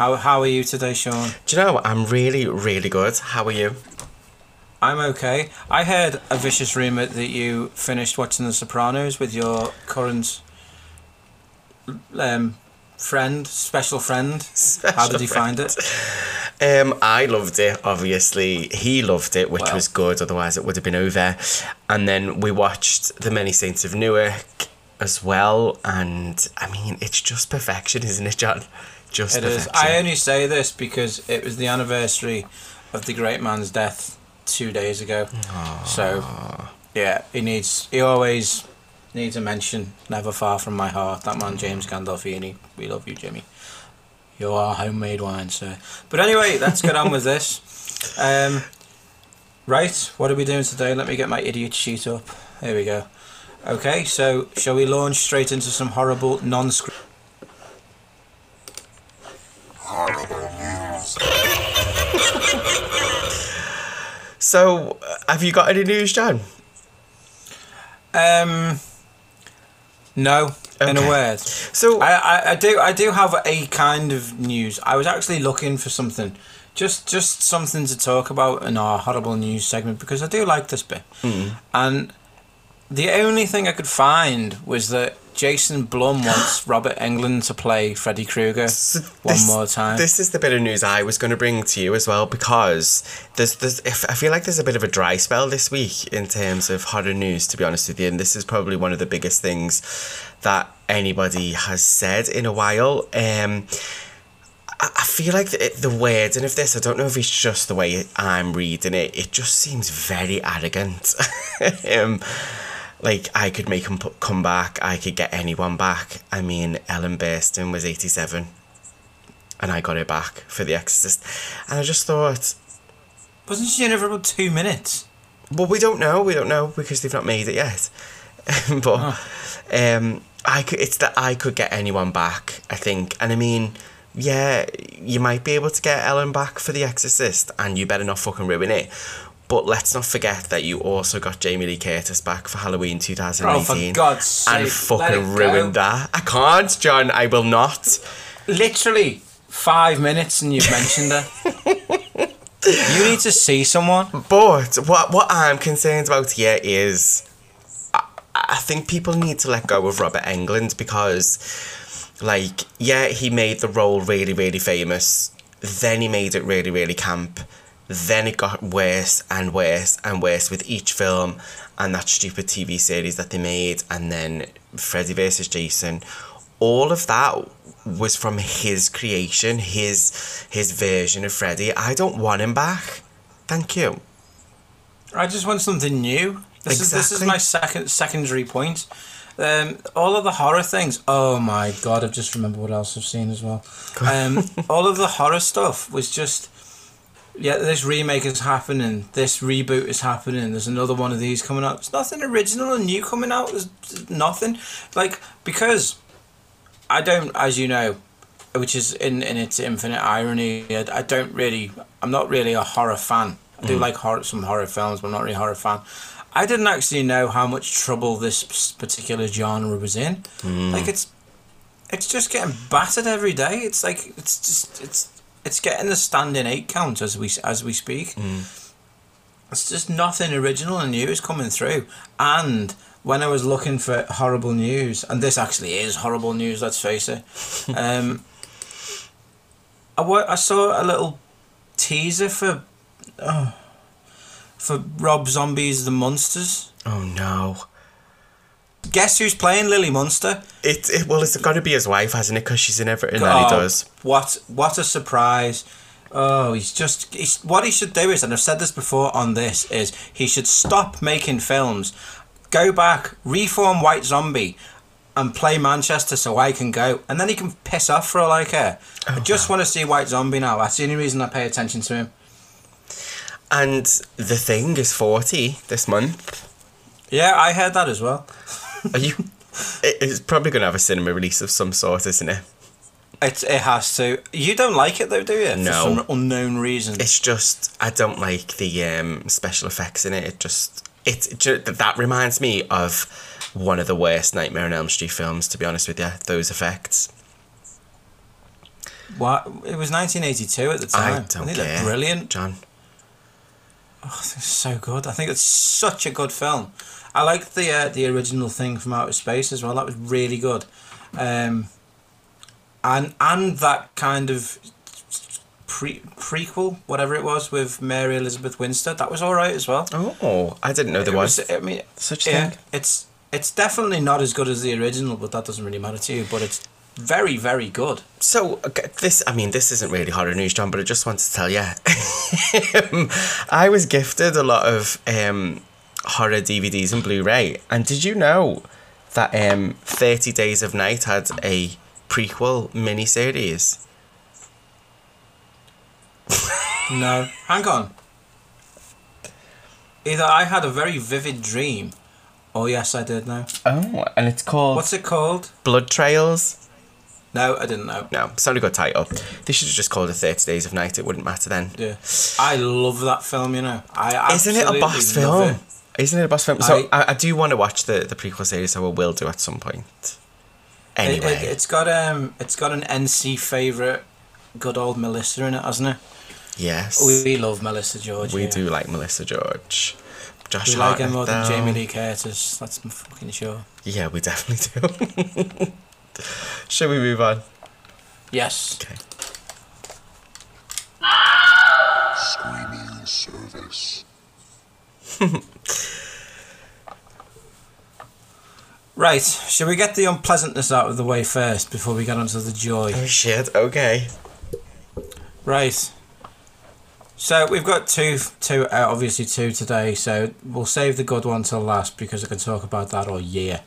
How how are you today, Sean? Do you know, I'm really, really good. How are you? I'm okay. I heard a vicious rumor that you finished watching The Sopranos with your current um, friend, special friend. How did he friend. find it? Um, I loved it, obviously. He loved it, which Wow. was good, otherwise it would have been over. And then we watched The Many Saints of Newark as well. And I mean, it's just perfection, isn't it, John? Just It is. I only say this because it was the anniversary of the great man's death two days ago. So, yeah, he needs. He always needs a mention. Never far from my heart. That man, James Gandolfini. We love you, Jimmy. You are homemade wine, sir. But anyway, let's get on with this. Um, right, what are we doing today? Let me get my idiot sheet up. Here we go. Okay, so shall we launch straight into some horrible non-script? So, uh, have you got any news, John? Um, no, in a word. So, I, I, I do I do have a kind of news. I was actually looking for something, just just something to talk about in our horrible news segment because I do like this bit. And the only thing I could find was that Jason Blum wants Robert Englund to play Freddy Krueger So one this- more time. This is the bit of news I was going to bring to you as well because there's there's if I feel like there's a bit of a dry spell this week in terms of horror news to be honest with you and this is probably one of the biggest things that anybody has said in a while. Um I I feel like the, the wording of this, I don't know if it's just the way I'm reading it, it just seems very arrogant. um, like, I could make him put, come back, I could get anyone back. I mean, Ellen Burstyn was 87, and I got her back for The Exorcist. And I just thought, Wasn't she in it for about two minutes? well, we don't know, we don't know because they've not made it yet. but um, I could, it's that I could get anyone back, I think. And I mean, yeah, you might be able to get Ellen back for The Exorcist, and you better not fucking ruin it. But let's not forget that you also got Jamie Lee Curtis back for Halloween Oh, 2018. for God's sake! and let fucking it go. ruined that. I can't, John. I will not. Literally five minutes, and you've mentioned her. you need to see someone. But what what I'm concerned about here is, I, I think people need to let go of Robert Englund because, like, yeah, he made the role really really famous. Then he made it really really camp. Then it got worse and worse and worse with each film and that stupid TV series that they made, and then Freddy versus Jason. All of that was from his creation, his his version of Freddy. I don't want him back. Thank you. I just want something new. This is this is my second secondary point. Um, all of the horror things. Oh my god! I've just remembered what else I've seen as well. Um, all of the horror stuff was just. Yeah, this remake is happening. This reboot is happening. There's another one of these coming out. There's nothing original and new coming out. There's nothing like because I don't, as you know, which is in in its infinite irony. I, I don't really. I'm not really a horror fan. I do mm. like horror, some horror films, but I'm not really a horror fan. I didn't actually know how much trouble this particular genre was in. Mm. Like it's, it's just getting battered every day. It's like it's just it's it's getting the standing eight count as we as we speak. It's just nothing original and new is coming through. And when I was looking for horrible news, and this actually is horrible news, let's face it. um, I, I saw a little teaser for oh, for Rob Zombie's The Monsters. Oh no. Guess who's playing Lily Munster? It, it well, it's got to be his wife, hasn't it? Because she's in everything that he Oh, does. What what a surprise! Oh, he's just he's, what he should do is, and I've said this before on this, is he should stop making films, go back, reform White Zombie, and play Manchester so I can go, and then he can piss off for all I care. I just want to see White Zombie now. That's the only reason I pay attention to him. And the thing is forty this month. Yeah, I heard that as well. Are you? it's probably going to have a cinema release of some sort, isn't it? It it has to. You don't like it though, do you? No. For some unknown reason. It's just I don't like the um, special effects in it. It just it, it that reminds me of one of the worst Nightmare on Elm Street films. To be honest with you, those effects. What? It was 1982 at the time. I don't think care. brilliant. John. Oh, I think it's so good. I think it's such a good film. I like the uh, the original thing from outer space as well. That was really good. Um, and and that kind of pre prequel, whatever it was, with Mary Elizabeth Winstead, that was all right as well. Oh, I didn't know there It was, I mean, such yeah, thing. it's it's definitely not as good as the original, but that doesn't really matter to you. But it's very very good. So this, I mean, this isn't really horror news, John, but I just wanted to tell you, I was gifted a lot of um, horror DVDs and Blu-ray, and did you know that um, Thirty Days of Night had a prequel miniseries? No, hang on. Either I had a very vivid dream, or yes, I did know. Oh, and it's called What's it called? Blood Trails. No, I didn't know. No, it's not a good title. They should have just called it Thirty Days of Night. It wouldn't matter then. Yeah, I love that film. You know, I Isn't it a boss film? it. Isn't it a boss film? So I- I, I do want to watch the, the prequel series, so I will do at some point. It, Anyway, it, it's got um, it's got an NC favorite, good old Melissa in it, hasn't it? yes, We, we love Melissa George. we yeah. do like Melissa George. Josh We like her Hartnett, more than though. Jamie Lee Curtis. That's fucking sure. Yeah, we definitely do. Shall we move on? Yes. Okay. Screaming service. Right. Shall we get the unpleasantness out of the way first before we get onto the joy? Oh shit. Okay. Right. So we've got two, two, uh, obviously two today. So we'll save the good one till last because I can talk about that all year.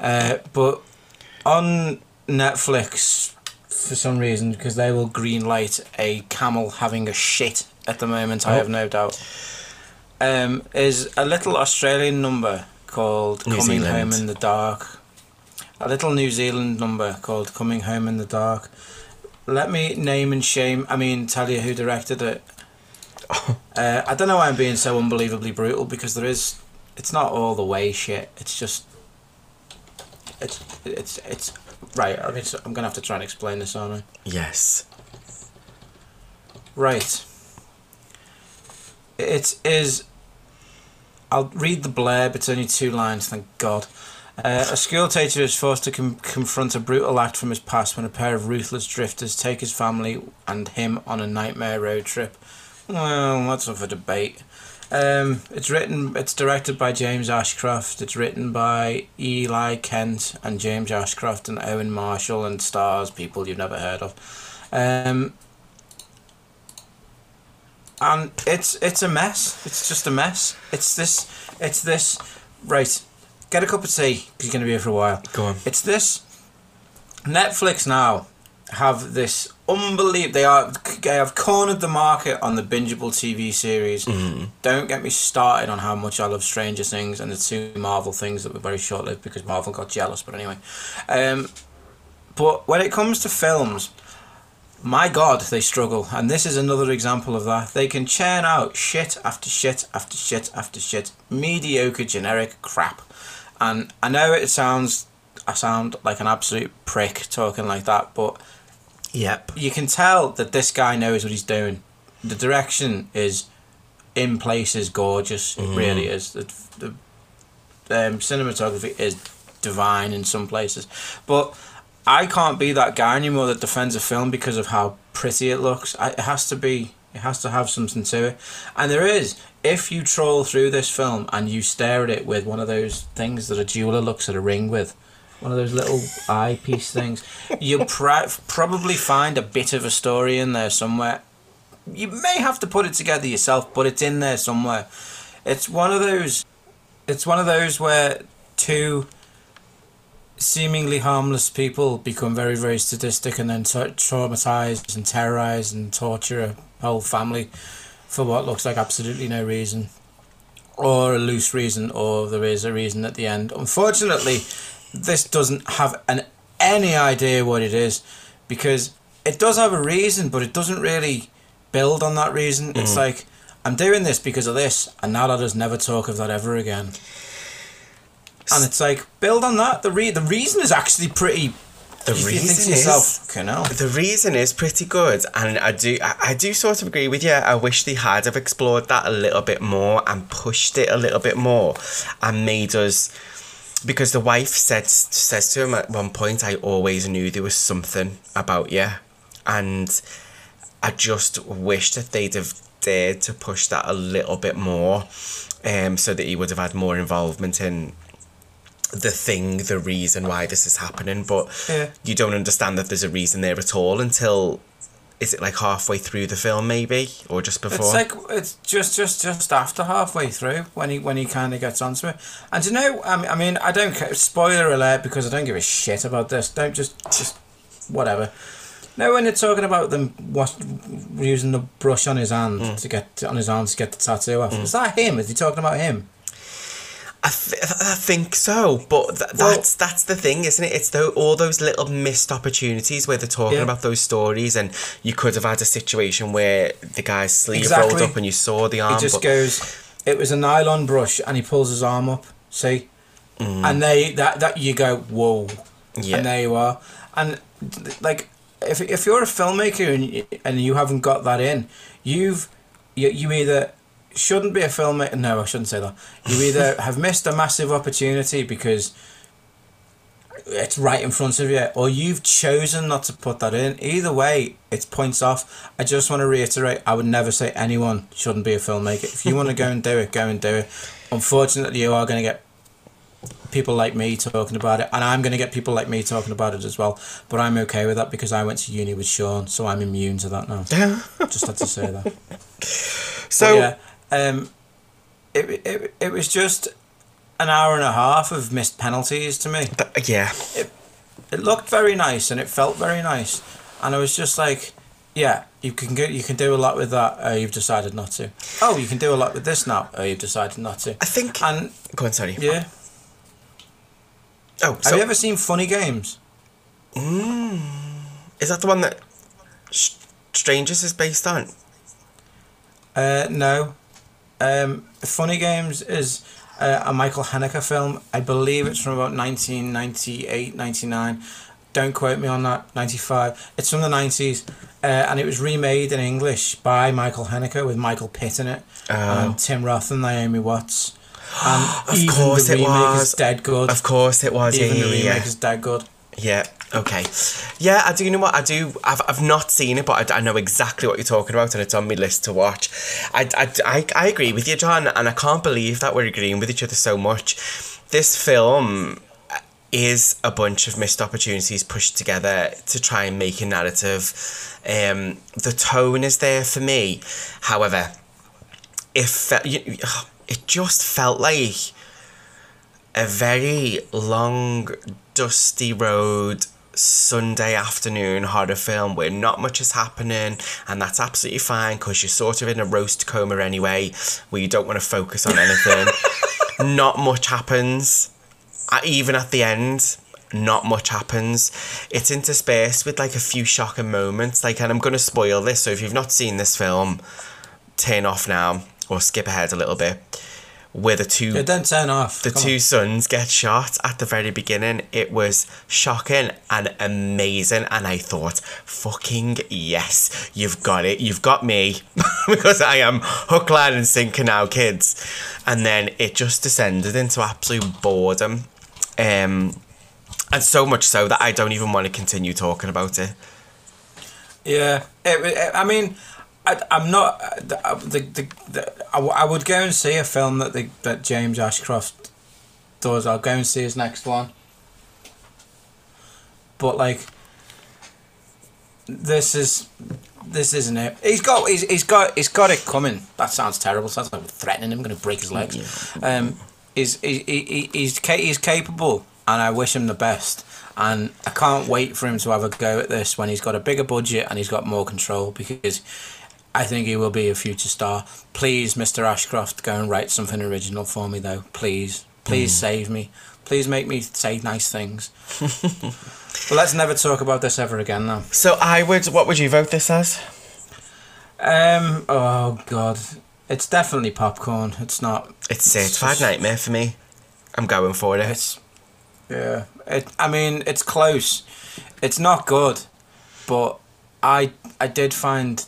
Uh, but on Netflix, for some reason, because they will greenlight a camel having a shit at the moment, I Oh. have no doubt. Um, is a little Australian number called New "Coming Zealand. Home in the Dark." A little New Zealand number called "Coming Home in the Dark." Let me name and shame. I mean, tell you who directed it. uh, I don't know why I'm being so unbelievably brutal because there is. It's not all the way shit. It's just. It's it's it's right. I mean, so I'm gonna have to try and explain this, aren't I? Yes. Right. It is. I'll read the blurb. It's only two lines. Thank God. Uh, a school teacher is forced to com- confront a brutal act from his past when a pair of ruthless drifters take his family and him on a nightmare road trip. Well, that's up for debate. Um, it's written. It's directed by James Ashcroft. It's written by Eli Kent and James Ashcroft and Owen Marshall and stars people you've never heard of. Um, and it's it's a mess. It's just a mess. It's this. It's this. Right. Get a cup of tea because you're going to be here for a while. Go on. It's this. Netflix now have this unbelievable. They are they have cornered the market on the bingeable TV series. Don't get me started on how much I love Stranger Things and the two Marvel things that were very short lived because Marvel got jealous. But anyway, um, but when it comes to films, my God, they struggle, and this is another example of that. They can churn out shit after shit after shit after shit, mediocre, generic crap. And I know it sounds, I sound like an absolute prick talking like that, but Yep. you can tell that this guy knows what he's doing. The direction is, in places, gorgeous. It really is. The, the um, cinematography is divine in some places, but I can't be that guy anymore that defends a film because of how pretty it looks. I, it has to be. It has to have something to it, and there is. If you troll through this film and you stare at it with one of those things that a jeweler looks at a ring with, one of those little eyepiece things, you'll pri- probably find a bit of a story in there somewhere. You may have to put it together yourself, but it's in there somewhere. It's one of those. It's one of those where two seemingly harmless people become very, very sadistic and then tra- traumatize and terrorize and torture a whole family for what looks like absolutely no reason, or a loose reason, or there is a reason at the end. Unfortunately, this doesn't have an any idea what it is because it does have a reason, but it doesn't really build on that reason. It's mm-hmm. like I'm doing this because of this, and now let us never talk of that ever again. And it's like build on that. The re- the reason is actually pretty The reason yourself, is- "Fucking hell." The reason is pretty good, and I do I, I do sort of agree with you. I wish they had have explored that a little bit more and pushed it a little bit more, and made us because the wife said says to him at one point, "I always knew there was something about you," and I just wish that they'd have dared to push that a little bit more, um, so that he would have had more involvement in the thing, the reason why this is happening. But Yeah. you don't understand that there's a reason there at all until is it like halfway through the film maybe or just before? It's like it's just just just after halfway through when he when he kind of gets onto it. And you know, I mean, I mean, I don't care. Spoiler alert because I don't give a shit about this. Don't just just whatever. Now, when they're talking about them wash, using the brush on his hand Mm. to get on his arm to get the tattoo off. Is that him? Is he talking about him? I, th- I think so, but th- Well- that's that's the thing, isn't it? It's the, all those little missed opportunities where they're talking Yeah. about those stories, and you could have had a situation where the guy's sleeve Exactly. rolled up and you saw the arm. he just but- goes. It was a nylon brush, and he pulls his arm up. See, and they that that you go whoa, Mm. Yeah. and there you are. And like, if if you're a filmmaker and you, and you haven't got that in, you've you, you either shouldn't be a filmmaker. No, I shouldn't say that. You either have missed a massive opportunity because it's right in front of you, or you've chosen not to put that in. Either way, it's points off. I just want to reiterate: I would never say anyone shouldn't be a filmmaker. If you want to go and do it, go and do it. Unfortunately, you are going to get people like me talking about it, and I'm going to get people like me talking about it as well. But I'm okay with that because I went to uni with Sean, so I'm immune to that now. Yeah. Just had to say that. so But yeah, um, it, it it was just an hour and a half of missed penalties to me. th- yeah, It it looked very nice and it felt very nice, and I was just like, yeah, you can go, you can do a lot with that. Uh, you've decided not to. Oh, you can do a lot with this now. Oh, you've decided not to. I think. And go on, sorry. yeah, Oh, have you ever seen Funny Games? Mmm Is that the one that Strangers is based on? Uh, no. Um, Funny Games is uh, a Michael Haneke film. I believe it's from about 1998, 99. Don't quote me on that. 95. It's from the 90s. Uh, and it was remade in English by Michael Haneke with Michael Pitt in it. Oh. And Tim Roth and Naomi Watts. And Of even course the it remake was. is dead good. Of course it was. even yeah, the yeah, remake yeah. is dead good. Yeah. Okay. Yeah, I do. You know what? I do. I've, I've not seen it, but I, I know exactly what you're talking about, and it's on my list to watch. I, I, I, I agree with you, John, and I can't believe that we're agreeing with each other so much. This film is a bunch of missed opportunities pushed together to try and make a narrative. Um, the tone is there for me, however, if it just felt like a very long, dusty road Sunday afternoon horror film where not much is happening, and that's absolutely fine because you're sort of in a roast coma anyway, where you don't want to focus on anything. not much happens, even at the end. Not much happens. It's interspersed with like a few shocking moments. Like, and I'm gonna spoil this, so if you've not seen this film, turn off now or skip ahead a little bit. Where the two Yeah, don't turn off. the Come two on. sons get shot at the very beginning. It was shocking and amazing, and I thought, fucking yes, you've got it, you've got me, because I am hook, line, and sinker now, kids. And then it just descended into absolute boredom, um, and so much so that I don't even want to continue talking about it. Yeah, it, it, I mean, I, I'm not uh, the, the, the, I, w- I would go and see a film that the, that James Ashcroft does. I'll go and see his next one. But like, this is this isn't it. He's got he's, he's got he's got it coming. That sounds terrible. Sounds like I'm threatening him. going to break his legs. Um, he's he, he, he- he's he's capable, and I wish him the best. And I can't wait for him to have a go at this when he's got a bigger budget and he's got more control because I think he will be a future star. Please, Mr. Ashcroft, go and write something original for me, though. Please, please save me. Please make me say nice things. but let's never talk about this ever again, now. So I would, what would you vote this as? Um. Oh God, it's definitely popcorn. It's not. It's certified just- nightmare for me. I'm going for it. It's. Yeah. It. I mean, it's close. It's not good, but I I did find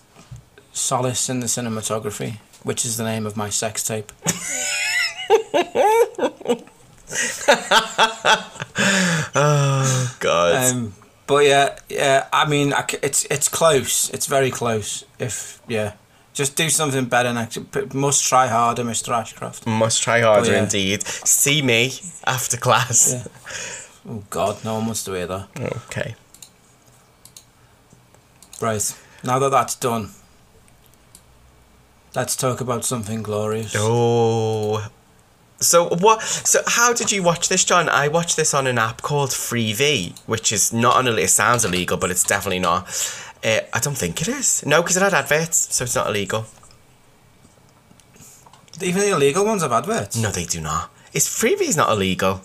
solace in the cinematography, which is the name of my sex tape. oh God. Um, but yeah, yeah. I mean, I c it's it's close. It's very close. If yeah, just do something better next. Must try harder, Mr. Ashcroft. Must try harder yeah. indeed. See me after class. Yeah. Oh God, no one wants to hear that. Okay. Right now that that's done, let's talk about something glorious. Oh. So what? So how did you watch this, John? I watched this on an app called Freevee, which is not on. It sounds illegal, but it's definitely not. Uh, I don't think it is. No, because it had adverts, so it's not illegal. Even the illegal ones have adverts. No, they do not. Is not illegal?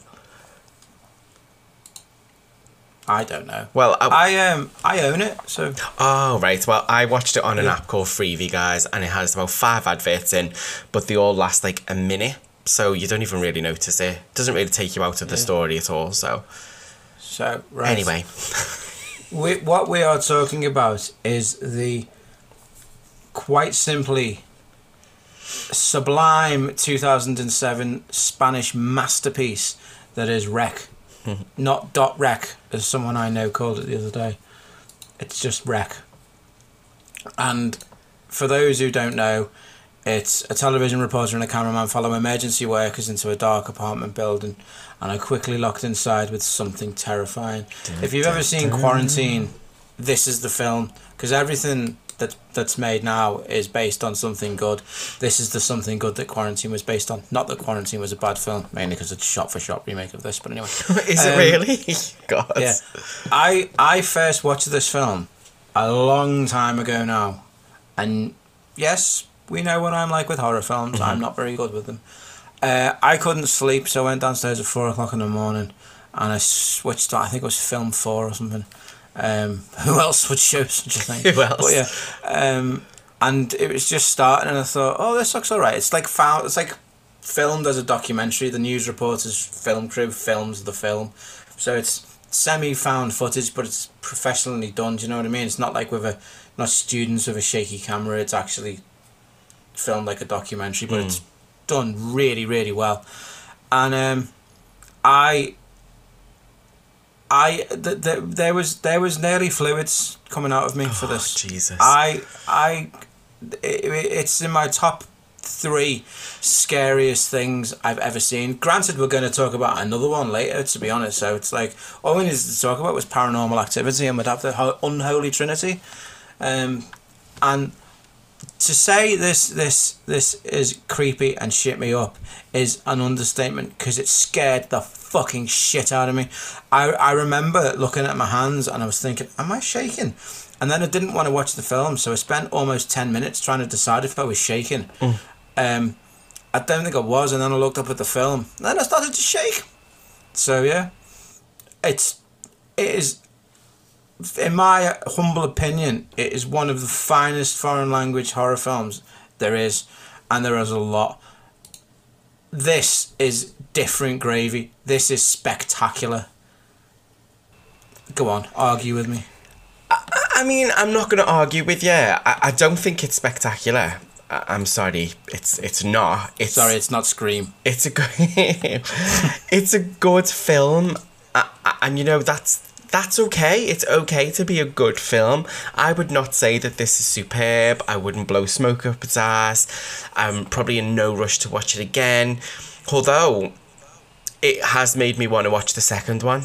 I don't know. Well, I, I um I own it, so Oh, right. Well, I watched it on an Yeah. app called Freevee, guys, and it has about five adverts in, but they all last like a minute, so you don't even really notice it. Doesn't really take you out of the Yeah. story at all, so. so right. Anyway. we, what we are talking about is the quite simply sublime 2007 Spanish masterpiece that is REC. Not dot wreck, as someone I know called it the other day. It's just REC. And for those who don't know, it's a television reporter and a cameraman follow emergency workers into a dark apartment building and are quickly locked inside with something terrifying. if you've ever seen Quarantine, this is the film because everything that that's made now is based on something good. This is the something good that Quarantine was based on. Not that Quarantine was a bad film, mainly because it's a shot for shot remake of this. But anyway, Is it Um, really? God. yeah, I I first watched this film a long time ago now, and yes, we know what I'm like with horror films. I'm not very good with them. Uh, I couldn't sleep, so I went downstairs at four o'clock in the morning, and I switched. on- I think it was film four or something. Um, who else would show such a thing? Who else? But yeah, um, and it was just starting, and I thought, oh, this looks alright. It's like found. It's like filmed as a documentary. The news reporters, film crew films the film, so it's semi found footage, but it's professionally done. Do you know what I mean? It's not like with a not students with a shaky camera. It's actually filmed like a documentary, but it's done really, really well. And um, I, I, th- th- there was there was nearly fluids coming out of me for Oh, this. Jesus. I, I, it, it's in my top three scariest things I've ever seen. Granted, we're going to talk about another one later, to be honest. So it's like all we needed to talk about was paranormal activity, and we'd have the unholy trinity. Um, and to say this this this is creepy and shit me up is an understatement because it scared the fucking shit out of me. I I remember looking at my hands and I was thinking, am I shaking? And then I didn't want to watch the film, so I spent almost ten minutes trying to decide if I was shaking. Um, I don't think I was, and then I looked up at the film, and then I started to shake. So yeah, it's it is in my humble opinion, it is one of the finest foreign language horror films there is, and there is a lot. This is different gravy. This is spectacular. Go on, argue with me. I mean, I'm not going to argue with you. I, I don't think it's spectacular. I, I'm sorry, it's it's not. It's Sorry, it's not Scream. It's a good, it's a good film, and you know that's that's okay. It's okay to be a good film. I would not say that this is superb. I wouldn't blow smoke up its ass. I'm probably in no rush to watch it again, although it has made me want to watch the second one.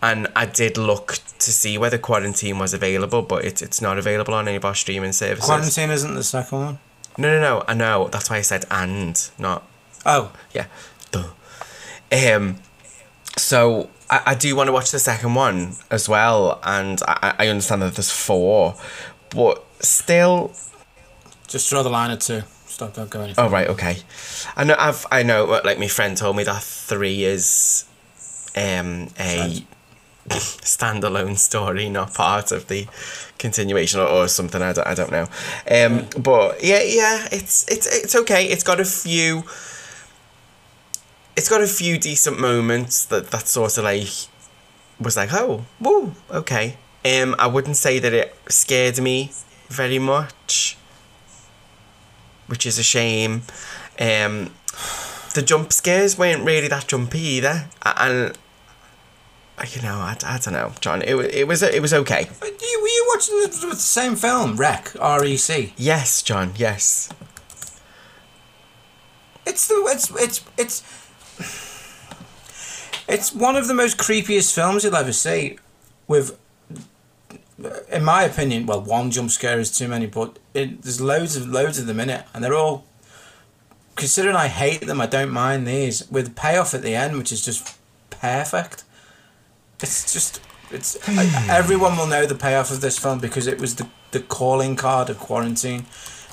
And I did look to see whether Quarantine was available, but it's it's not available on any of our streaming services. Quarantine isn't the second one. No, no, no. I know. That's why I said and, not Oh, yeah. Duh. Um. So I, I do want to watch the second one as well, and I, I understand that there's four, but still. just draw the line at two. Stop, don't go any further. Oh right, okay. I know. I've I know. Like my friend told me that three is, um, a standalone story, not part of the continuation or, or something. I don't, I don't know. Um, but yeah, yeah, it's it's it's okay. It's got a few. It's got a few decent moments that that sort of like was like oh woo okay Um, I wouldn't say that it scared me very much, which is a shame. Um, the jump scares weren't really that jumpy either, and you know, I, I don't know, John. It, it was it was okay. But you, were you watching the, the same film, REC, R E C? Yes, John. Yes. It's the it's it's it's it's one of the most creepiest films you'll ever see. With, in my opinion, well, one jump scare is too many, but it, there's loads of loads of them in it, and they're all. Considering I hate them, I don't mind these. With payoff at the end, which is just perfect. It's just it's everyone will know the payoff of this film because it was the the calling card of quarantine,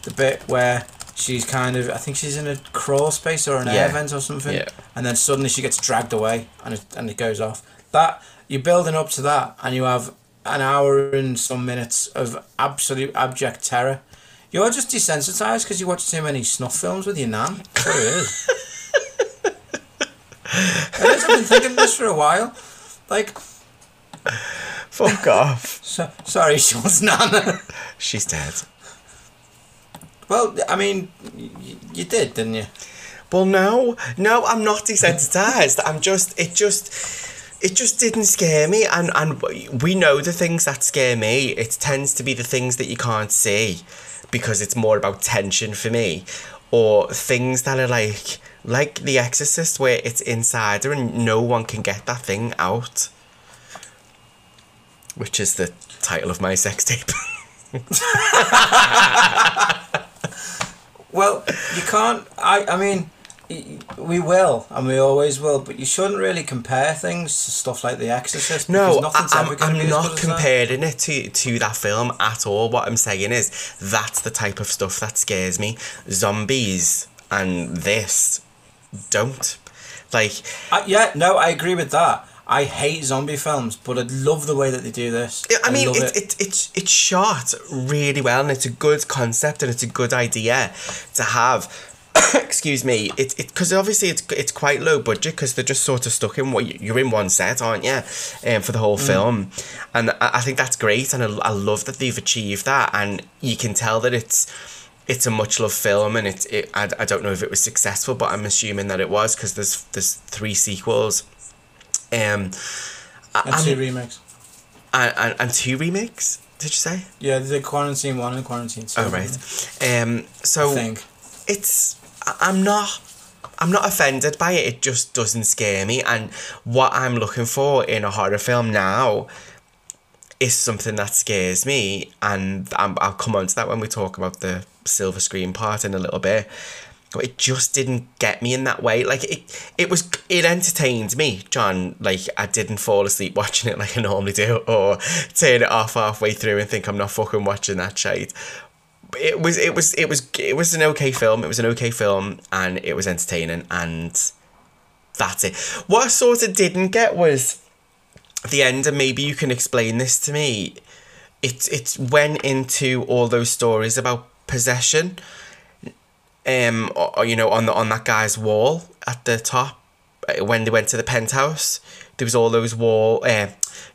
the bit where she's kind of I think she's in a crawl space or an air vent or something, Yeah. and then suddenly she gets dragged away and it and it goes off. That you're building up to that, and you have an hour and some minutes of absolute abject terror. You're just desensitized because you watch too many snuff films with your nan. It is. I've been thinking this for a while. Like, Fuck off. so, sorry, Sean's nan. She's dead. Well, I mean, y- you did, didn't you? Well, no, no, I'm not desensitized. I'm just, it just, it just didn't scare me. And and we know the things that scare me. It tends to be the things that you can't see, because it's more about tension for me, or things that are like, like The Exorcist, where it's inside her and no one can get that thing out. Which is the title of my sex tape. Well, you can't. I, I mean, we will, and we always will, but you shouldn't really compare things to stuff like The Exorcist. No, I, am not comparing it to, to that film at all. What I'm saying is that's the type of stuff that scares me. Zombies and this don't. Like, Uh, yeah, no, I agree with that. I hate zombie films, but I love the way that they do this. I mean, love it, it. it's it's shot really well, and it's a good concept, and it's a good idea to have. excuse me. It's it because obviously it's it's quite low budget because they're just sort of stuck in what you- you're in one set, aren't you? Um, for the whole film, and I, I think that's great, and I, I love that they've achieved that, and you can tell that it's. It's a much loved film, and it, it I, I don't know if it was successful, but I'm assuming that it was because there's there's three sequels, um, I- and I'm- two remakes. and, and, and two remakes. Did you say? Yeah, did Quarantine 1 and Quarantine 2. Oh right. Um. I So think. it's I- I'm not I'm not offended by it. It just doesn't scare me. And what I'm looking for in a horror film now is something that scares me. And I'm, I'll come on to that when we talk about the silver screen part in a little bit. But it just didn't get me in that way. Like it, it was, it entertained me, John. Like I didn't fall asleep watching it like I normally do, or turn it off halfway through and think I'm not fucking watching that shite it was it was it was it was an okay film. It was an okay film, and it was entertaining, and that's it. What I sort of didn't get was the end, and maybe you can explain this to me. It it went into all those stories about possession, um, or, or, you know, on the on that guy's wall at the top uh, when they went to the penthouse. There was all those wall uh,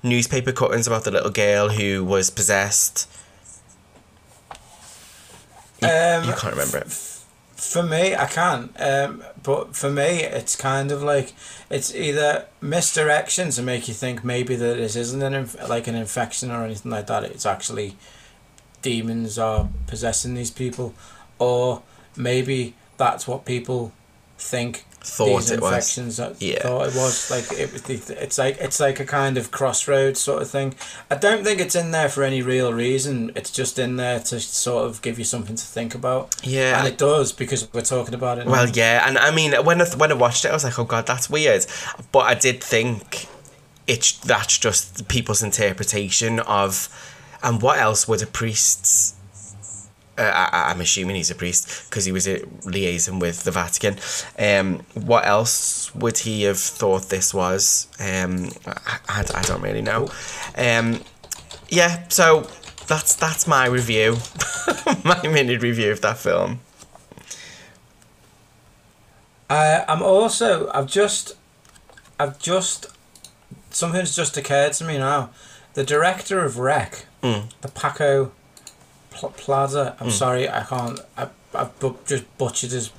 newspaper cuttings about the little girl who was possessed. You, Um, you can't remember it. For me, I can. Um, but for me, it's kind of like it's either misdirection to make you think maybe that this isn't an inf- like an infection or anything like that. It's actually demons are possessing these people, or maybe that's what people think Thought these it was. Yeah. thought it was like it was the, it's like it's like a kind of crossroads sort of thing i don't think it's in there for any real reason it's just in there to sort of give you something to think about Yeah. and it does because we're talking about it now. Well, yeah, and I mean, when I, when I watched it, I was like, "Oh God, that's weird," but I did think it's that's just people's interpretation of, and what else would a priest's? Uh, I, I'm assuming he's a priest because he was uh, liaison with the Vatican. Um, what else would he have thought this was? Um, I, I, I don't really know. Um, yeah, so that's that's my review, my minute review of that film. I, I'm also I've just I've just something's just occurred to me now. the director of REC, the Paco Pl- Plaza. I'm sorry, I can't. I I've bu- just butchered his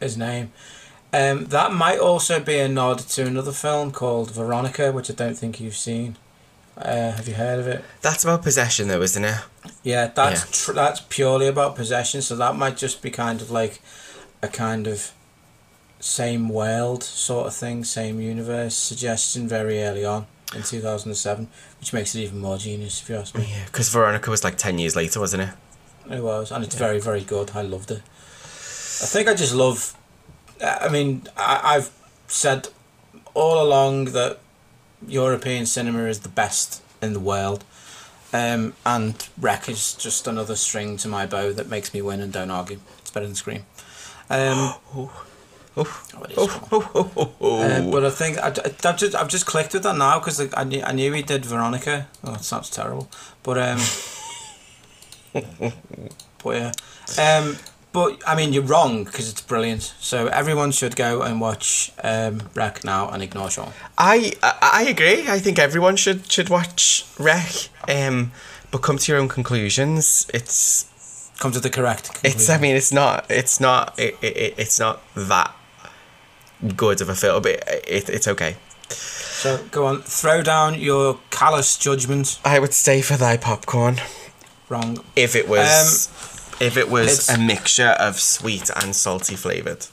his name. Um, that might also be a nod to another film called Veronica, which I don't think you've seen. Uh, have you heard of it? That's about possession, though, isn't it? Yeah, that's Tr- that's purely about possession. So that might just be kind of like a kind of same world sort of thing, same universe suggestion very early on in two thousand and seven, which makes it even more genius if you ask me. Yeah, because Veronica was like 10 years later, wasn't it? It was, and it's very very good. I loved it. I think I just love. I mean, I, I've said all along that European cinema is the best in the world. Um, and REC is just another string to my bow that makes me win and don't argue. It's better than Scream. Um, Oh, oh, oh, oh, oh, oh. Uh, but I think I, I, have just I've just clicked with that now because I knew, I knew he did Veronica. Oh, it sounds terrible, but um, but yeah, um, but I mean you're wrong because it's brilliant. So everyone should go and watch um, REC now and ignore Sean. I, I agree. I think everyone should should watch REC. Um, but come to your own conclusions. It's Come to the correct. it's. I mean, it's not. It's not. It, it, it's not that good of a film, but it, it's okay. so go on, throw down your callous judgment. I would stay for thy popcorn Wrong. if it was. if it was a mixture of sweet and salty flavored.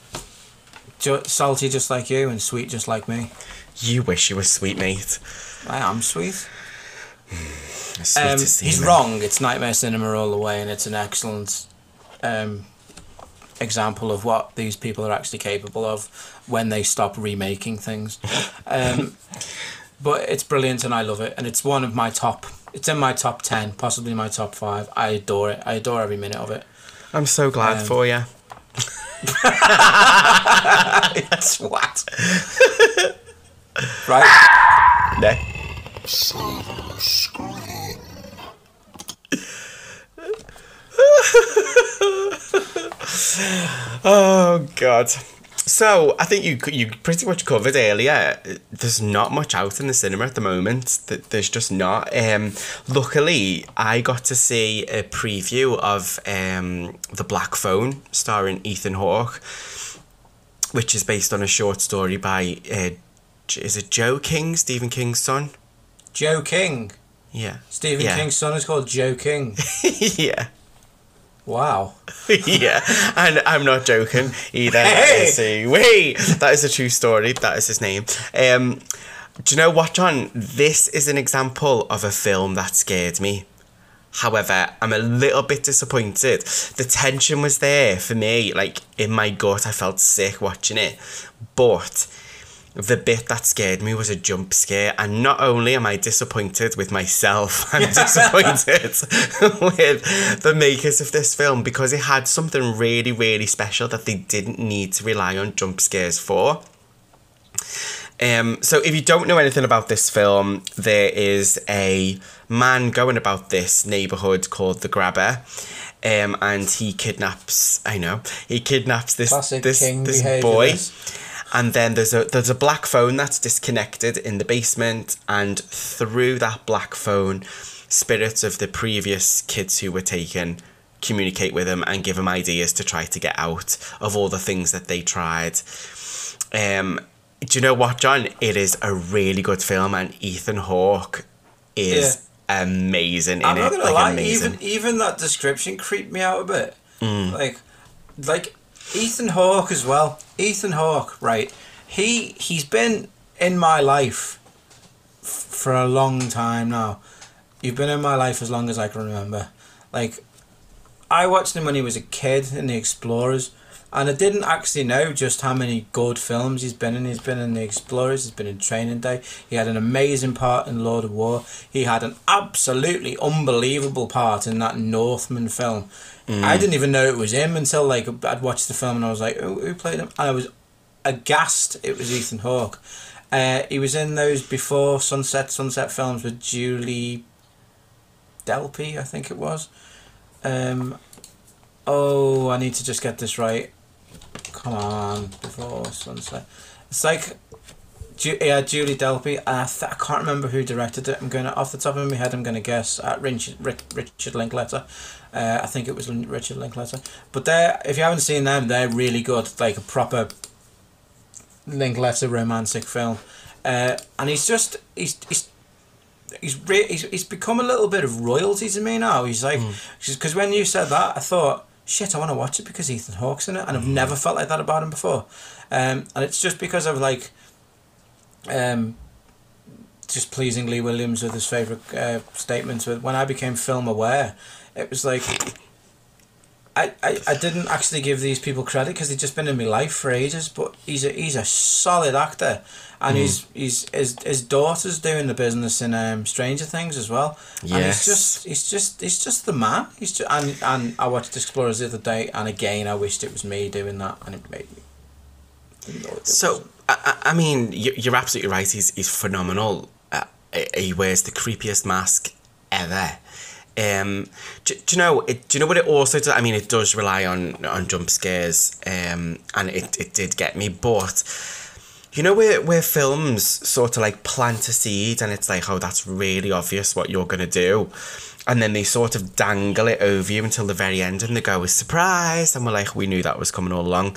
Ju- salty just like you and sweet just like me. You wish you were sweet, mate. I am sweet. Sweet Um, he's wrong. It's Nightmare Cinema all the way, and it's an excellent um, example of what these people are actually capable of when they stop remaking things. Um, but it's brilliant, and I love it, and it's one of my top. It's in my top ten, possibly my top five. I adore it. I adore every minute of it. I'm so glad Um, for you. What? right. No. Oh God. So I think you you pretty much covered earlier. There's not much out in the cinema at the moment. Th- There's just not. Um, luckily, I got to see a preview of um, the Black Phone, starring Ethan Hawke, which is based on a short story by uh, is it Joe King, Stephen King's son? Joe King. Yeah. Stephen Yeah. King's son is called Joe King. yeah. Wow. yeah, and I'm not joking either. Hey! That is a, wait, that is a true story. That is his name. Um, do you know what, John? This is an example of a film that scared me. However, I'm a little bit disappointed. The tension was there for me, like in my gut. I felt sick watching it, but the bit that scared me was a jump scare and not only am i disappointed with myself i'm disappointed with the makers of this film because it had something really really special that they didn't need to rely on jump scares for um, so if you don't know anything about this film, there is a man going about this neighborhood called the Grabber, um, and he kidnaps. I know he kidnaps this Classic this King this boy. And then there's a there's a black phone that's disconnected in the basement, and through that black phone, spirits of the previous kids who were taken communicate with them and give them ideas to try to get out of all the things that they tried. Um, do you know what, John? It is a really good film, and Ethan Hawke is amazing in I'm it. not gonna like lie, amazing. even even that description creeped me out a bit. Mm. Like, like Ethan Hawke as well. Ethan Hawke, right? He he's been in my life f- for a long time now. You've been in my life as long as I can remember. Like, I watched him when he was a kid in the Explorers, and I didn't actually know just how many good films he's been in. He's been in the Explorers. He's been in Training Day. He had an amazing part in Lord of War. He had an absolutely unbelievable part in that Northman film. I didn't even know it was him until like I'd watched the film and I was like, "Who, who played him?" And I was aghast. It was Ethan Hawke. Uh, he was in those before Sunset Sunset films with Julie Delpy, I think it was. Um, oh, I need to just get this right. Come on, before sunset. It's like Ju- yeah, Julie Delpy. I, th- I can't remember who directed it. I'm going to, off the top of my head, I'm going to guess at Richard, Richard Linklater. Uh, I think it was Richard Linklater. But they if you haven't seen them, they're really good. Like a proper Linklater romantic film. Uh, and he's just he's he's he's, re- he's he's become a little bit of royalty to me now. He's like because when you said that, I thought shit, I want to watch it because Ethan Hawke's in it, and I've never felt like that about him before. Um, and it's just because of like um, just pleasing Lee Williams with his favourite uh, statements. With when I became film aware, it was like I, I, I didn't actually give these people credit because they've just been in my life for ages. But he's a he's a solid actor, and he's he's his his daughter's doing the business in um, Stranger Things as well. And Yes. he's just he's just he's just the man. He's just and and I watched Explorers the other day, and again I wished it was me doing that, and it made me. it So. I, I mean, you- you're absolutely right. He's, he's phenomenal. Uh, he wears the creepiest mask ever. Um, do, do you know? It, do you know what it also does? I mean, it does rely on on jump scares, um, and it, it did get me. But you know, where where films sort of like plant a seed, and it's like, oh, that's really obvious what you're gonna do, and then they sort of dangle it over you until the very end, and they go, surprise, and we're like, we knew that was coming all along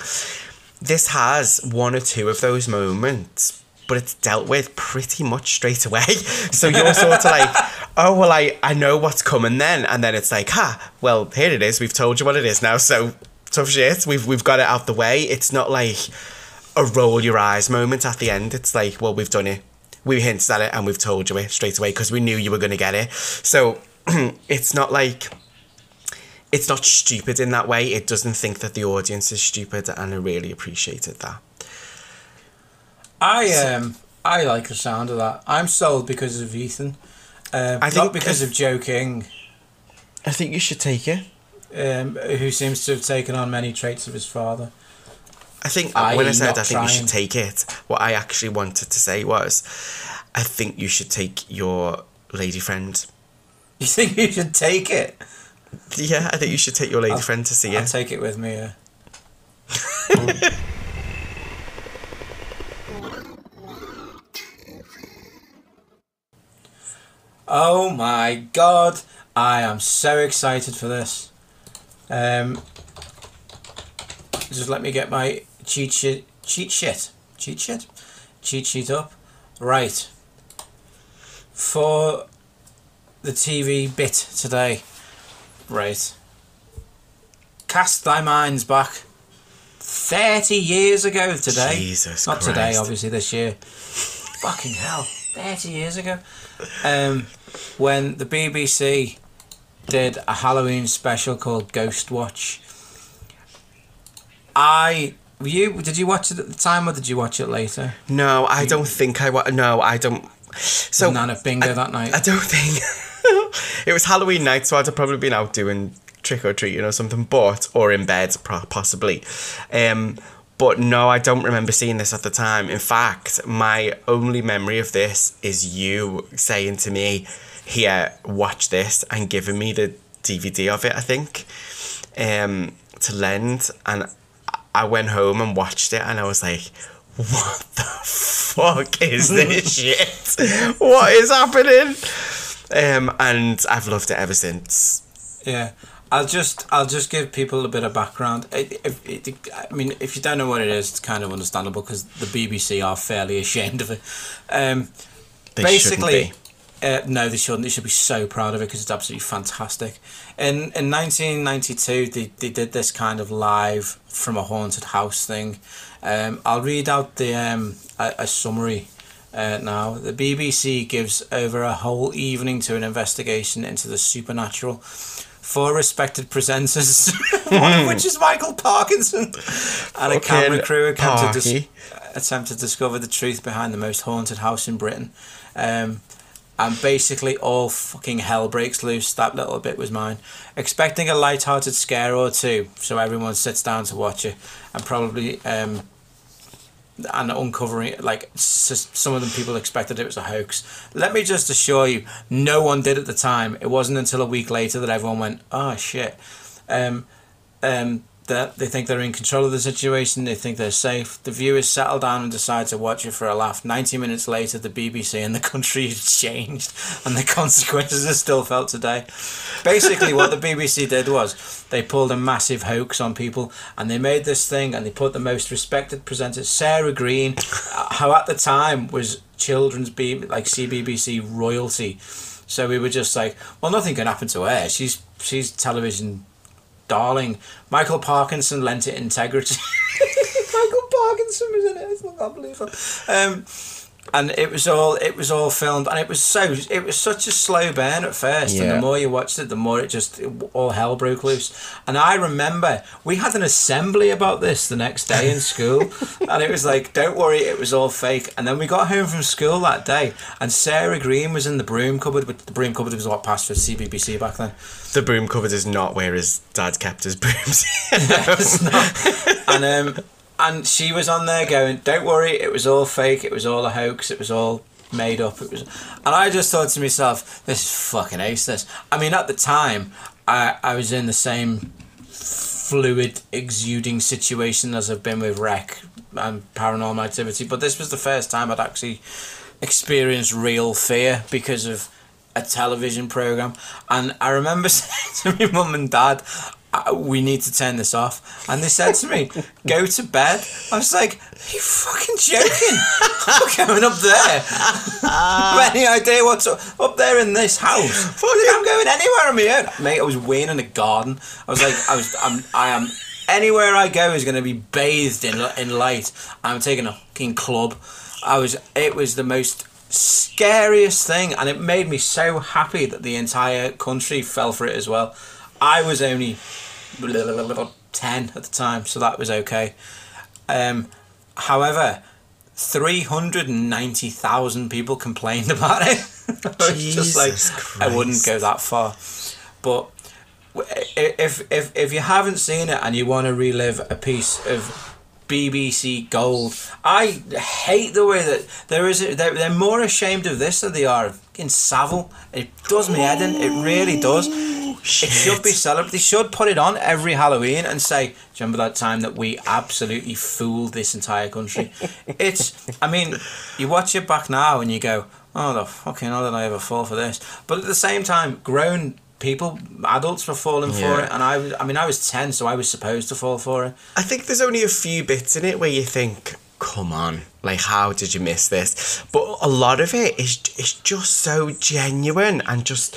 this has one or two of those moments, but it's dealt with pretty much straight away. So you're sort of like, oh, well, I, I know what's coming then. And then it's like, ha, well, here it is. We've told you what it is now. So tough shit. We've, we've got it out the way. It's not like a roll your eyes moment at the end. It's like, well, we've done it. We hinted at it and we've told you it straight away because we knew you were going to get it. So it's not like it's not stupid in that way. It doesn't think that the audience is stupid, and I really appreciated that. I um I like the sound of that. I'm sold because of Ethan. Um, I not think because if- of Joe King, I think you should take it. um, who seems to have taken on many traits of his father. I think I when I said I think you should take it, what I actually wanted to say was, I think you should take your lady friend. You think you should take it? Yeah, I think you should take your lady friend to see I'll it. take it with me. Yeah. oh my god! I am so excited for this. Um, just let me get my cheat sheet. Cheat sheet. Cheat sheet. Cheat sheet up. Right. For the TV bit today. Right. Cast thy minds back 30 years ago today. Jesus Not today, obviously, this year. Fucking hell. 30 years ago. Um, when the BBC did a Halloween special called Ghostwatch. I. Were you did you watch it at the time or did you watch it later? No, I don't think I wa No, I don't. So Nana bingo that night. I don't think it was Halloween night, so I'd have probably been out doing trick or treating or something, but or in bed possibly. Um, but no, I don't remember seeing this at the time. In fact, my only memory of this is you saying to me, "Here, watch this," and giving me the DVD of it. I think um, to lend, and I went home and watched it, and I was like. What the fuck is this shit? What is happening? Um, and I've loved it ever since. Yeah, I'll just I'll just give people a bit of background. It, if, it, I mean, if you don't know what it is, it's kind of understandable because the BBC are fairly ashamed of it. Um, They basically, uh, no, they shouldn't. They should be so proud of it because it's absolutely fantastic. In in nineteen ninety two, they they did this kind of live from a haunted house thing. Um, I'll read out the um, a, a summary. Uh, now, the BBC gives over a whole evening to an investigation into the supernatural. Four respected presenters, one of which is Michael Parkinson, and a camera crew attempt to, dis- attempt to discover the truth behind the most haunted house in Britain. Um, and basically, all fucking hell breaks loose. That little bit was mine. Expecting a light-hearted scare or two, so everyone sits down to watch it, and probably um, and uncovering it. like some of the people expected it was a hoax. Let me just assure you, no one did at the time. It wasn't until a week later that everyone went, "Oh shit." Um, um, that they think they're in control of the situation. They think they're safe. The viewers settle down and decide to watch it for a laugh. Ninety minutes later, the BBC and the country changed, and the consequences are still felt today. Basically, what the BBC did was they pulled a massive hoax on people, and they made this thing, and they put the most respected presenter, Sarah Greene, uh, who at the time was children's B like CBBC royalty. So we were just like, well, nothing can happen to her. She's she's television darling. Michael Parkinson lent it integrity. Michael Parkinson was in it. I can't believe it. Um, and it was all it was all filmed, and it was so it was such a slow burn at first. yeah. And the more you watched it, the more it just it, all hell broke loose. And I remember we had an assembly about this the next day in school, and it was like, "Don't worry, it was all fake." And then we got home from school that day, and Sarah Greene was in the broom cupboard. But the broom cupboard was what passed for CBBC back then. The broom cupboard is not where his dad kept his brooms. It's not. and um, and she was on there going, "Don't worry, it was all fake. It was all a hoax. It was all made up. It was." And I just thought to myself, "This is fucking ace." This. I mean, at the time, I I was in the same fluid, exuding situation as I've been with REC and Paranormal Activity, but this was the first time I'd actually experienced real fear because of a television program. And I remember saying to my mum and dad, "Uh, Uh, "We need to turn this off," and they said to me, "Go to bed." I was like, "Are you fucking joking? I'm going up there. Have any idea what's up, up there in this house? Fuck I'm going anywhere on my own, mate. I was weighing in a garden. I was like, I was, I'm, I am." Anywhere I go is going to be bathed in in light. I'm taking a fucking club. I was. It was the most scariest thing, and it made me so happy that the entire country fell for it as well. I was only ten at the time, so that was okay. Um, however, three hundred and ninety thousand people complained about it. Was just like, Jesus I wouldn't go that far, but if if if you haven't seen it and you want to relive a piece of BBC gold, I hate the way that there is. They're, they're more ashamed of this than they are of in Savile. It does me head in. It really does. It should be celebrated. They should put it on every Halloween and say, "Do you remember that time that we absolutely fooled this entire country?" it's. I mean, you watch it back now and you go, "Oh, the fucking hell did I ever fall for this?" But at the same time, grown people, adults were falling for it, and I I mean, I was ten, so I was supposed to fall for it. I think there's only a few bits in it where you think, come on, like how did you miss this? But a lot of it is is just so genuine and just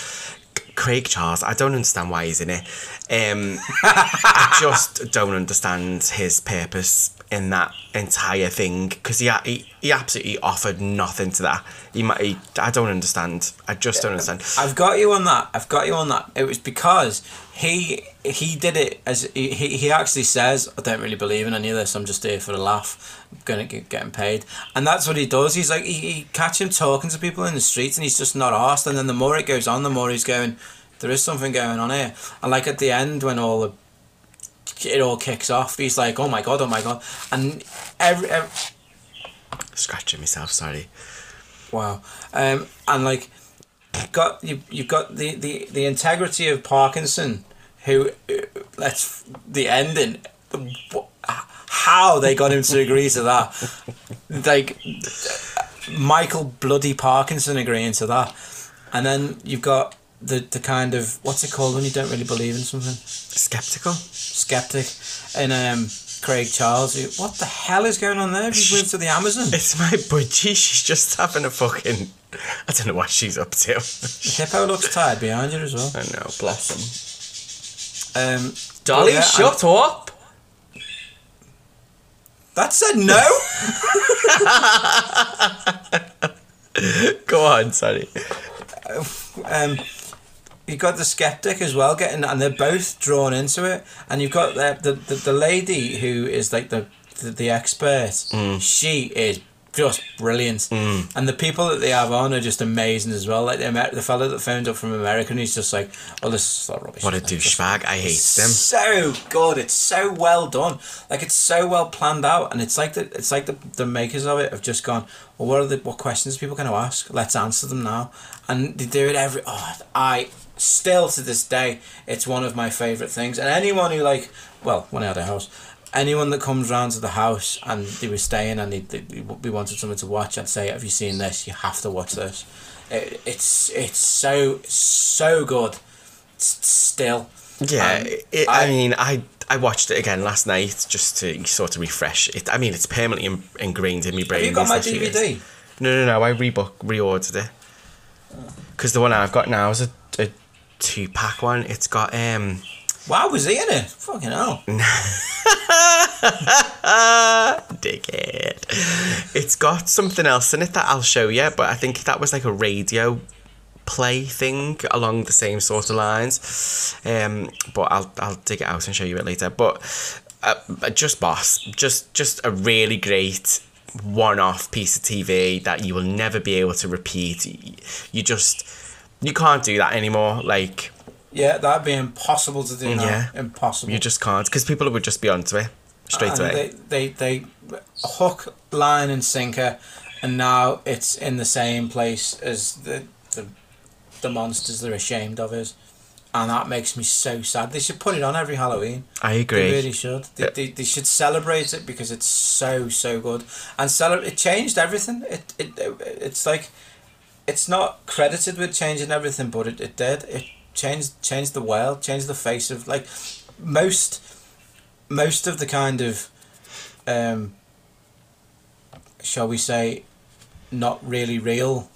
Craig Charles. I don't understand why he's in it. Um, I just don't understand his purpose in that entire thing because he, he he absolutely offered nothing to that. He might. He, I don't understand. I just don't understand. I've got you on that. I've got you on that. It was because he he did it as he, he actually says, I don't really believe in any of this. I'm just here for a laugh. I'm gonna get getting paid, and that's what he does. He's like he, he catch him talking to people in the streets, and he's just not asked. And then the more it goes on, the more he's going. There is something going on here, and like at the end when all the it all kicks off, he's like, "Oh my god, oh my god," and every, every Scratching myself. Sorry. Wow. Um, and like, you've got you you've got the, the, the integrity of Parkinson, who uh, that's the ending. How they got him to agree to that, like Michael Bloody Parkinson agreeing to that, and then you've got the the kind of what's it called when you don't really believe in something, Skeptical. skeptic, and um. Craig Charles, who- what the hell is going on there? Have you moved to the Amazon? It's my budgie. She's just having a fucking. I don't know what she's up to. Hippo looks tired behind you as well. I know, bless him. Um, Dolly, yeah, shut up. that said no. Go on, sorry. um, you've got the skeptic as well getting, and they're both drawn into it. And you've got the the, the, the lady who is like the the, the expert. She is just brilliant, mm. and the people that they have on are just amazing as well. Like the Amer- the fellow that phoned up from America, and he's just like, "Oh, this is not rubbish." What a douchebag. I hate them. so good. It's so well done. Like it's so well planned out, and it's like the it's like the, the makers of it have just gone. Well, what are the what questions are people going to ask? Let's answer them now, and they do it every. Oh, I still to this day, it's one of my favourite things. And anyone who like, well, when I had a house, anyone that comes round to the house and they were staying and they, they we wanted something to watch, I'd say, have you seen this? You have to watch this. It, it's it's so so good. Still. Yeah, it, I, I- mean, I I watched it again last night just to sort of refresh it. I mean, it's permanently in, ingrained in my brain. Have you got my years. DVD? No, no, no. I rebook reordered it because the one I've got now is a, a two pack one. It's got um. Wow, was he in it? Fucking hell. Dickhead. It's got something else in it that I'll show you, but I think that was like a radio play thing along the same sort of lines. Um, but I'll I'll dig it out and show you it later. But uh, just boss, just just a really great one-off piece of TV that you will never be able to repeat. You just you can't do that anymore. Like Yeah, that'd be impossible to do now. Yeah. Impossible. you just can't because people would just be onto it straight and away. They, they, they hook, line, and sinker, and now it's in the same place as the, the, the monsters they're ashamed of is. And that makes me so sad. They should put it on every Halloween. I agree. They really should. They, Yeah. they, they should celebrate it because it's so so good and cele- It changed everything. It, it it's like it's not credited with changing everything, but it, it did. It changed changed the world, change the face of like most most of the kind of um shall we say not really real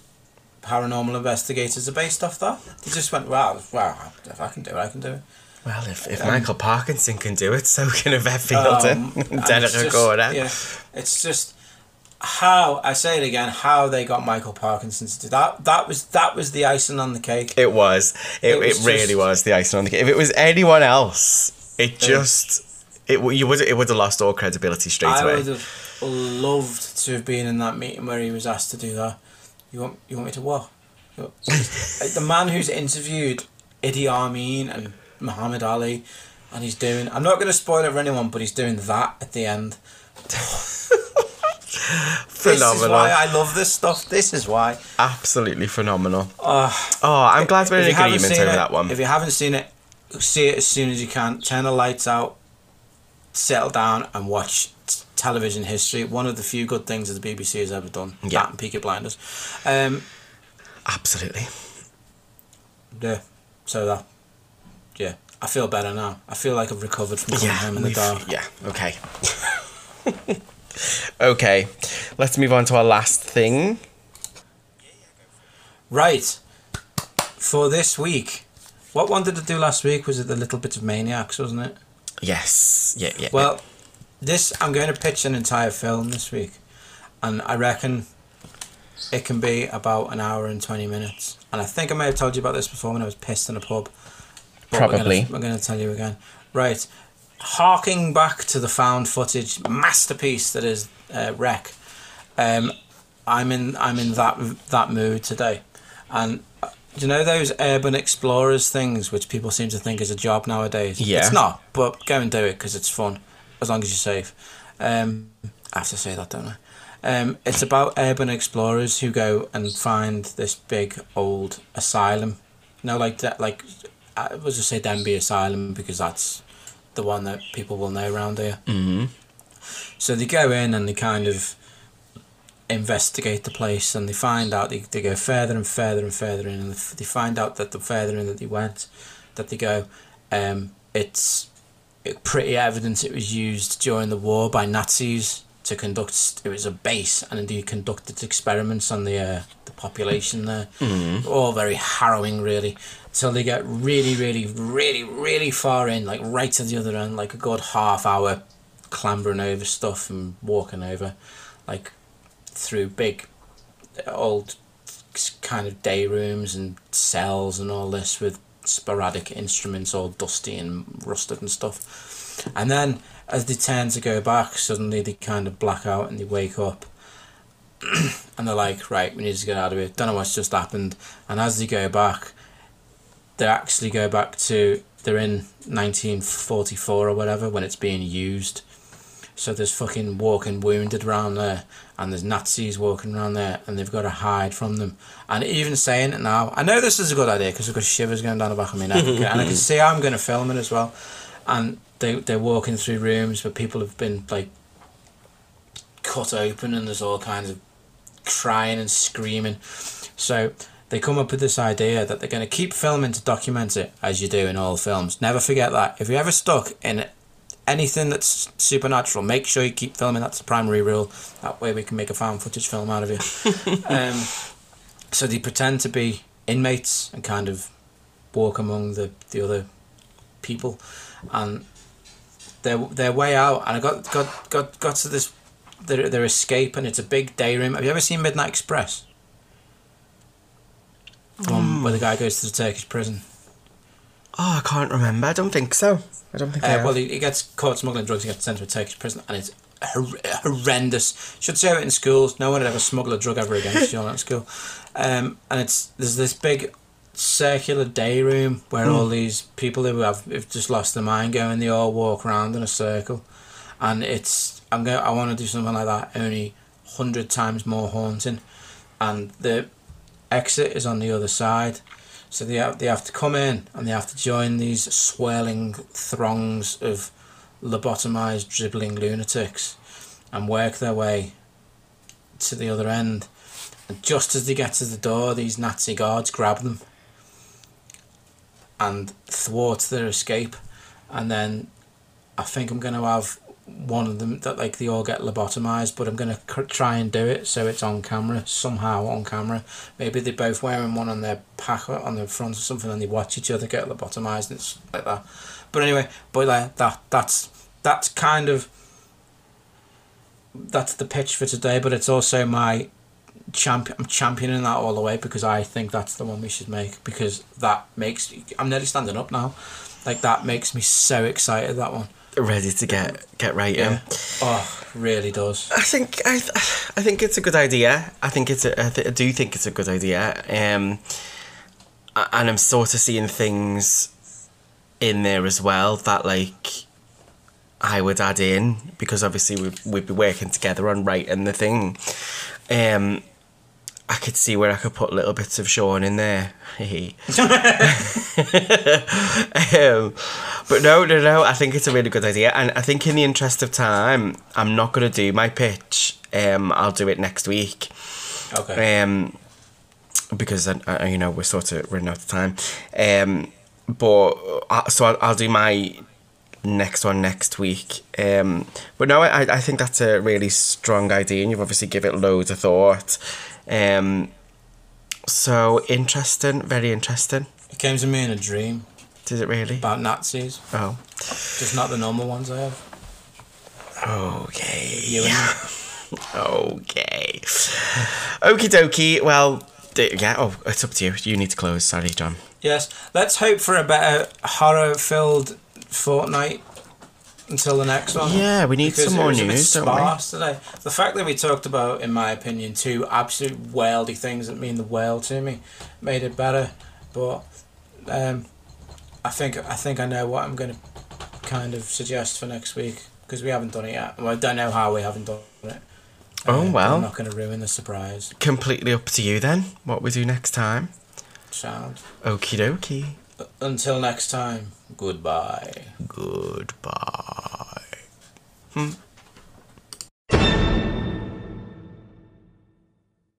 paranormal investigators are based off that. They just went, Wow, wow, if I can do it, I can do it. Well, if, if Um, Michael Parkinson can do it, so can Yvette Fielding, Um, it's just- Gordon. Yeah, it's just how I say it again. How they got Michael Parkinson to do that. That was that was the icing on the cake. It was. It, It it, was really was the icing on the cake. If it was anyone else, it just it you would it would have lost all credibility straight I away. I would have loved to have been in that meeting where he was asked to do that. You want you want me to what? The man who's interviewed Idi Amin and Muhammad Ali, and he's doing. I'm not going to spoil it for anyone, but he's doing that at the end. This is why I love this stuff. This is why. Absolutely phenomenal. Uh, Oh, I'm glad we're in agreement over it- that one. If you haven't seen it, see it as soon as you can. Turn the lights out, settle down, and watch t- television history. One of the few good things that the BBC has ever done. Yeah. That and Peaky Blinders. Um, Absolutely. yeah. So that. Yeah. I feel better now. I feel like I've recovered from coming Yeah. home in the dark. Yeah. Okay. okay. Let's move on to our last thing. Right. For this week, what one did I do last week? Was it the little bit of Maniacs, wasn't it? Yes. Yeah. Yeah. Well, this I'm going to pitch an entire film this week, and I reckon it can be about an hour and twenty minutes. And I think I may have told you about this before when I was pissed in a pub. Probably. We're going to tell you again. Right. Harking back to the found footage masterpiece that is uh, REC. Um, I'm in. I'm in that that mood today, and. uh, Do you know those urban explorers things which people seem to think is a job nowadays? Yeah. It's not, but go and do it because it's fun, as long as you're safe. Um, I have to say that, don't I? Um, it's about urban explorers who go and find this big old asylum. You know, like that, like I was just say Denbigh Asylum because that's the one that people will know around here. Mhm. So they go in and they kind of investigate the place and they find out they, they go further and further and further in and they find out that the further in that they went that they go um, it's pretty evident it was used during the war by Nazis to conduct it was a base and indeed conducted experiments on the uh, the population there all very harrowing really till they get really really really really far in like right to the other end like a good half hour clambering over stuff and walking over like through big old kind of day rooms and cells and all this with sporadic instruments all dusty and rusted and stuff. And then as they turn to go back suddenly they kind of black out and they wake up. And they're like right we need to get out of here. Don't know what's just happened. And as they go back they actually go back to they're in 1944 or whatever when it's being used So there's fucking walking wounded around there, and there's Nazis walking around there, and they've got to hide from them. And even saying it now, I know this is a good idea because I've got shivers going down the back of my neck, and I can see I'm going to film it as well. And they they're walking through rooms where people have been like cut open, and there's all kinds of crying and screaming. So they come up with this idea that they're going to keep filming to document it, as you do in all films. Never forget that. If you're ever stuck in anything that's supernatural, make sure you keep filming. That's the primary rule. That way we can make a found footage film out of you. um, so they pretend to be inmates and kind of walk among the, the other people, and their their way out. And I got got got got to this their their escape, and it's a big day room. Have you ever seen Midnight Express? The one where the guy goes to the Turkish prison. Oh, I can't remember. I don't think so. I don't think. Uh, have. well, he, he gets caught smuggling drugs. He gets sent to a Turkish prison, and it's hor- horrendous. Should say it in schools. No one would ever smuggle a drug ever again. Should at school. Um, and it's there's this big circular day room where all these people who have, have just lost their mind go and they all walk around in a circle, and it's I'm going I want to do something like that only hundred times more haunting, and the exit is on the other side. So they have, they have to come in and they have to join these swirling throngs of lobotomized, dribbling lunatics and work their way to the other end. And just as they get to the door, these Nazi guards grab them and thwart their escape. And then I think I'm going to have one of them that like they all get lobotomized, but I'm going to try and do it so it's on camera somehow on camera. Maybe they're both wearing one on their pack on their front or something, and they watch each other get lobotomized and it's like that. But anyway, but like that that's that's kind of that's the pitch for today. But it's also my champion. I'm championing that all the way because I think that's the one we should make because that makes I'm nearly standing up now. Like that makes me so excited. That one. Ready to get get right in. Oh, really does. I think I, I think it's a good idea. I think it's a, I, th- I do think it's a good idea. Um, and I'm sort of seeing things in there as well that like I would add in because obviously we we'd be working together on writing the thing. Um, I could see where I could put little bits of Sean in there. um, but no, no, no. I think it's a really good idea, and I think in the interest of time, I'm not going to do my pitch. Um, I'll do it next week. Okay. Um, because I, I, you know we're sort of running out of time. Um, but uh, so I'll, I'll do my next one next week. Um, but no, I, I think that's a really strong idea, and you've obviously give it loads of thought. Um, so interesting, very interesting. It came to me in a dream Did it really? about Nazis, Oh, just not the normal ones I have. okay. You and Okay. Okie dokie. Well, yeah. Oh, it's up to you. You need to close. Sorry, John. Yes, let's hope for a better horror-filled fortnight until the next one. Yeah, we need Because some more was a bit news, sparse today. The fact that we talked about, in my opinion, two absolute worldy things that mean the world to me, made it better. But um, I think I think I know what I'm going to kind of suggest for next week because we haven't done it yet. Well, I don't know how we haven't done it. Oh, Uh, well. I'm not going to ruin the surprise. Completely up to you then. What we do next time. Sound. Okie dokie. Until next time, goodbye. Goodbye. Hmm.